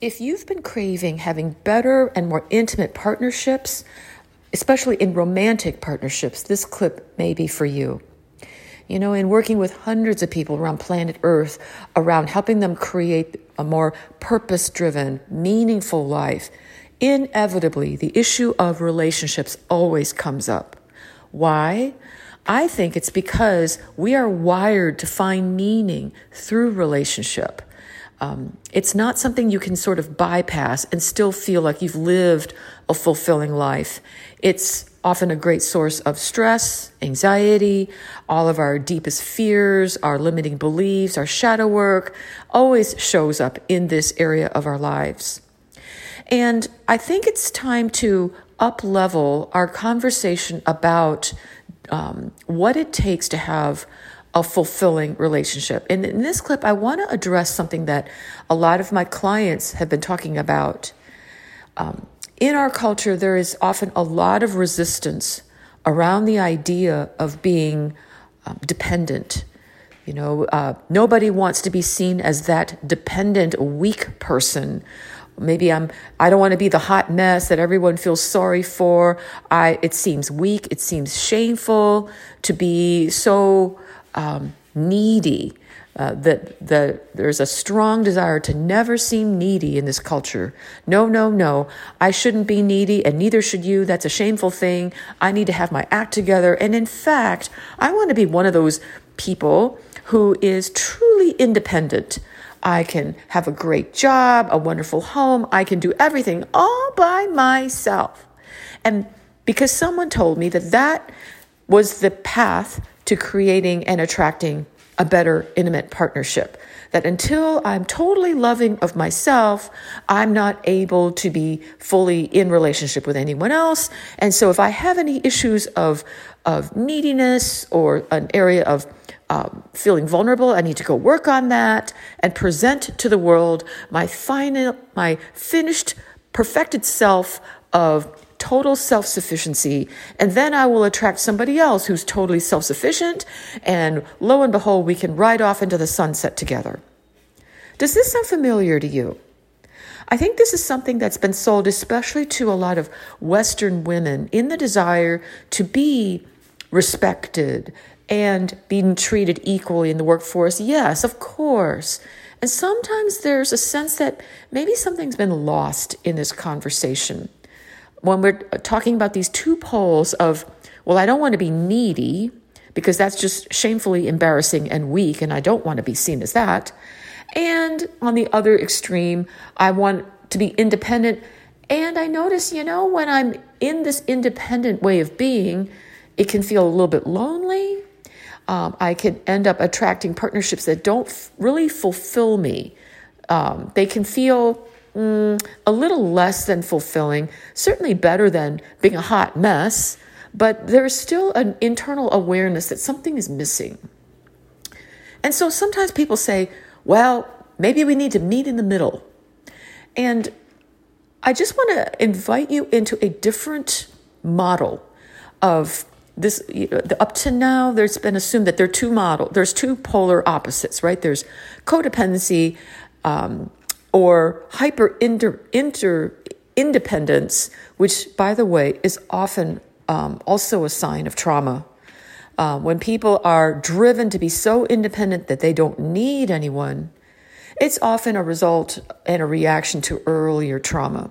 If you've been craving having better and more intimate partnerships, especially in romantic partnerships, this clip may be for you. You know, in working with hundreds of people around planet Earth, around helping them create a more purpose driven, meaningful life, inevitably the issue of relationships always comes up. Why? I think it's because we are wired to find meaning through relationship. Um, it's not something you can sort of bypass and still feel like you've lived a fulfilling life. It's often a great source of stress, anxiety, all of our deepest fears, our limiting beliefs, our shadow work always shows up in this area of our lives. And I think it's time to up level our conversation about um, what it takes to have a fulfilling relationship. And in this clip, I want to address something that a lot of my clients have been talking about. Um, in our culture, there is often a lot of resistance around the idea of being um, dependent. You know, uh, nobody wants to be seen as that dependent, weak person. Maybe I'm. I don't want to be the hot mess that everyone feels sorry for. I. It seems weak. It seems shameful to be so um, needy. Uh, that the, there's a strong desire to never seem needy in this culture. No, no, no. I shouldn't be needy, and neither should you. That's a shameful thing. I need to have my act together. And in fact, I want to be one of those people who is truly independent. I can have a great job, a wonderful home. I can do everything all by myself. And because someone told me that that was the path to creating and attracting a better intimate partnership. That until I'm totally loving of myself, I'm not able to be fully in relationship with anyone else. And so if I have any issues of, of neediness or an area of um, feeling vulnerable, I need to go work on that and present to the world my final, my finished, perfected self of total self sufficiency, and then I will attract somebody else who's totally self sufficient, and lo and behold, we can ride off into the sunset together. Does this sound familiar to you? I think this is something that's been sold, especially to a lot of Western women, in the desire to be respected and being treated equally in the workforce. Yes, of course. And sometimes there's a sense that maybe something's been lost in this conversation when we're talking about these two poles of, well, I don't want to be needy because that's just shamefully embarrassing and weak, and I don't want to be seen as that. And on the other extreme, I want to be independent. And I notice, you know, when I'm in this independent way of being, it can feel a little bit lonely. Um, I can end up attracting partnerships that don't f- really fulfill me. Um, they can feel mm, a little less than fulfilling, certainly better than being a hot mess, but there's still an internal awareness that something is missing. And so sometimes people say, well, maybe we need to meet in the middle. And I just want to invite you into a different model of this up to now there's been assumed that there are two model there's two polar opposites right there's codependency um, or hyper inter, inter, independence, which, by the way, is often um, also a sign of trauma. Uh, when people are driven to be so independent that they don't need anyone, it's often a result and a reaction to earlier trauma.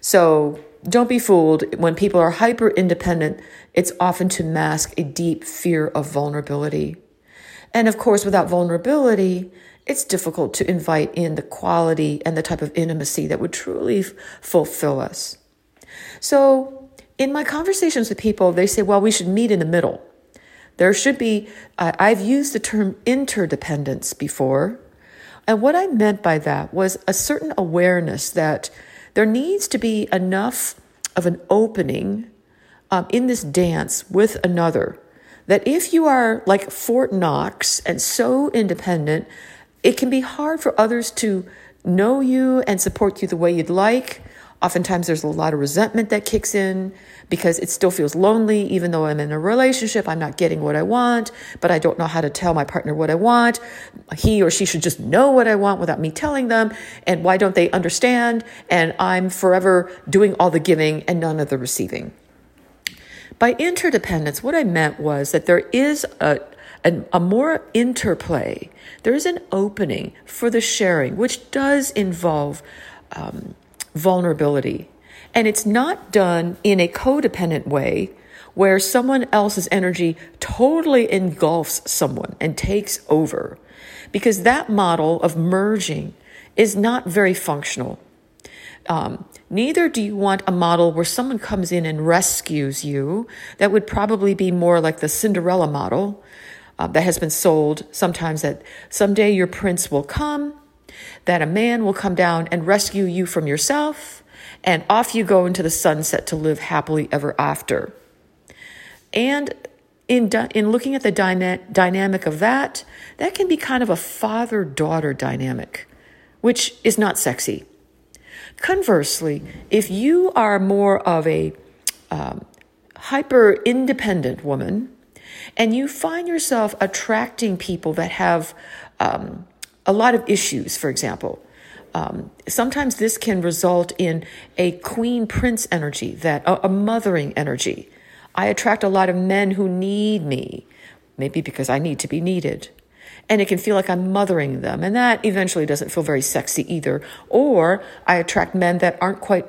So don't be fooled. When people are hyper independent, it's often to mask a deep fear of vulnerability. And of course, without vulnerability, it's difficult to invite in the quality and the type of intimacy that would truly f- fulfill us. So, in my conversations with people, they say, well, we should meet in the middle. There should be, uh, I've used the term interdependence before. And what I meant by that was a certain awareness that there needs to be enough of an opening um, in this dance with another. That if you are like Fort Knox and so independent it can be hard for others to know you and support you the way you'd like. Oftentimes, there's a lot of resentment that kicks in because it still feels lonely, even though I'm in a relationship. I'm not getting what I want, but I don't know how to tell my partner what I want. He or she should just know what I want without me telling them. And why don't they understand? And I'm forever doing all the giving and none of the receiving. By interdependence, what I meant was that there is a, a, a, more interplay. There is an opening for the sharing, which does involve um, vulnerability. And it's not done in a codependent way where someone else's energy totally engulfs someone and takes over. Because that model of merging is not very functional. Um, neither do you want a model where someone comes in and rescues you. That would probably be more like the Cinderella model uh, that has been sold sometimes that someday your prince will come, that a man will come down and rescue you from yourself, and off you go into the sunset to live happily ever after. And in, in looking at the dyna- dynamic of that, that can be kind of a father daughter dynamic, which is not sexy. Conversely, if you are more of a um, hyper independent woman and you find yourself attracting people that have um, a lot of issues, for example, um, sometimes this can result in a queen prince energy, that a, a mothering energy. I attract a lot of men who need me, maybe because I need to be needed and it can feel like I'm mothering them. And that eventually doesn't feel very sexy either. Or I attract men that aren't quite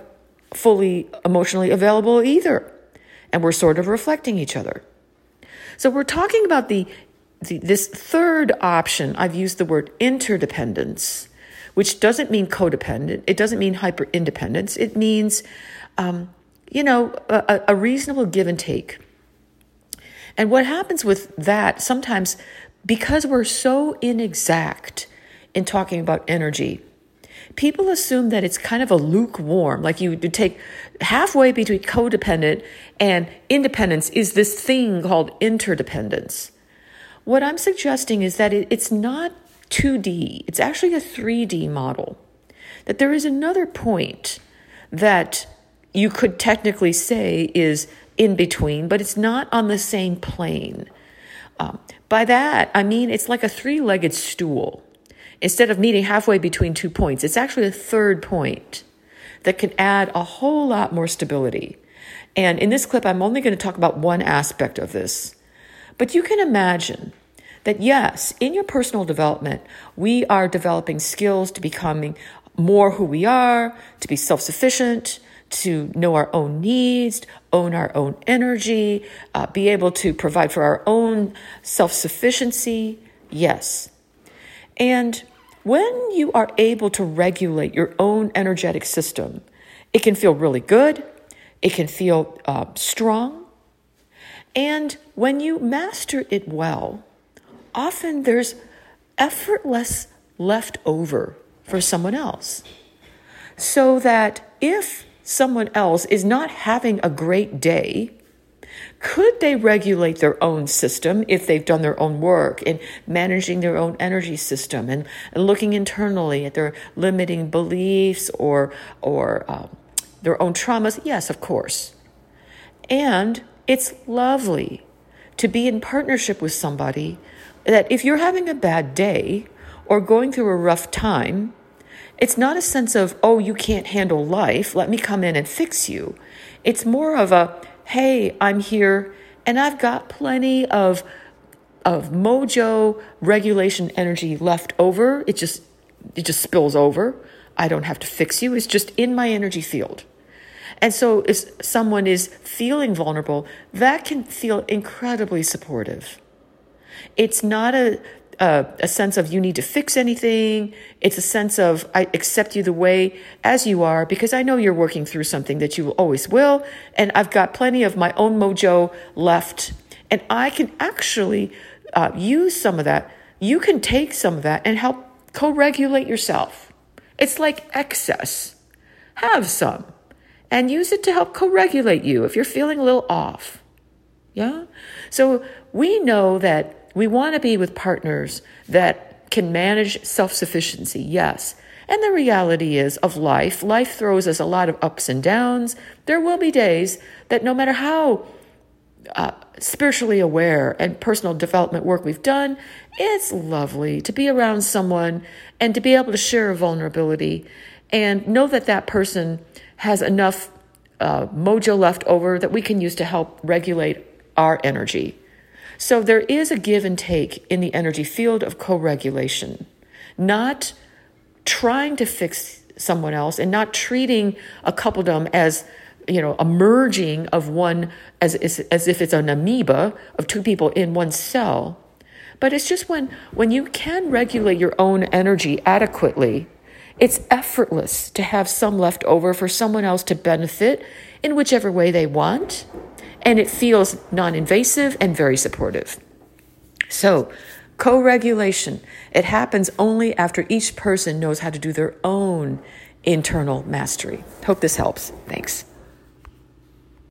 fully emotionally available either. And we're sort of reflecting each other. So we're talking about the, the this third option. I've used the word interdependence, which doesn't mean codependent. It doesn't mean hyper independence. It means, um, you know, a, a reasonable give and take. And what happens with that, sometimes because we're so inexact in talking about energy, people assume that it's kind of a lukewarm, like you take halfway between codependent and independence is this thing called interdependence. What I'm suggesting is that it's not 2D, it's actually a 3D model. That there is another point that you could technically say is in between, but it's not on the same plane. Um, by that, I mean it's like a three legged stool. Instead of meeting halfway between two points, it's actually a third point that can add a whole lot more stability. And in this clip, I'm only going to talk about one aspect of this. But you can imagine that, yes, in your personal development, we are developing skills to becoming more who we are, to be self sufficient, to know our own needs, own our own energy, uh, be able to provide for our own self sufficiency? Yes. And when you are able to regulate your own energetic system, it can feel really good, it can feel uh, strong. And when you master it well, often there's effortless left over for someone else. So that if someone else is not having a great day, could they regulate their own system if they've done their own work in managing their own energy system and, and looking internally at their limiting beliefs or or um, their own traumas? Yes, of course. And it's lovely to be in partnership with somebody that if you're having a bad day or going through a rough time, it's not a sense of, oh, you can't handle life. Let me come in and fix you. It's more of a, hey, I'm here and I've got plenty of, of mojo regulation energy left over. It just, it just spills over. I don't have to fix you. It's just in my energy field. And so if someone is feeling vulnerable, that can feel incredibly supportive. It's not a a, a sense of you need to fix anything. It's a sense of I accept you the way as you are because I know you're working through something that you always will. And I've got plenty of my own mojo left. And I can actually uh, use some of that. You can take some of that and help co regulate yourself. It's like excess. Have some and use it to help co regulate you if you're feeling a little off. Yeah? So we know that we want to be with partners that can manage self sufficiency, yes, And the reality is of life, life throws us a lot of ups and downs. There will be days that no matter how uh, spiritually aware and personal development work we've done, it's lovely to be around someone and to be able to share a vulnerability and know that that person has enough uh, mojo left over that we can use to help regulate our energy. So there is a give and take in the energy field of co regulation, not trying to fix someone else and not treating a coupledom as you know a merging of one as, as, as if it's an amoeba of two people in one cell. But it's just when when you can regulate your own energy adequately it's effortless to have some left over for someone else to benefit in whichever way they want and it feels non-invasive and very supportive. So co-regulation. It happens only after each person knows how to do their own internal mastery. Hope this helps. Thanks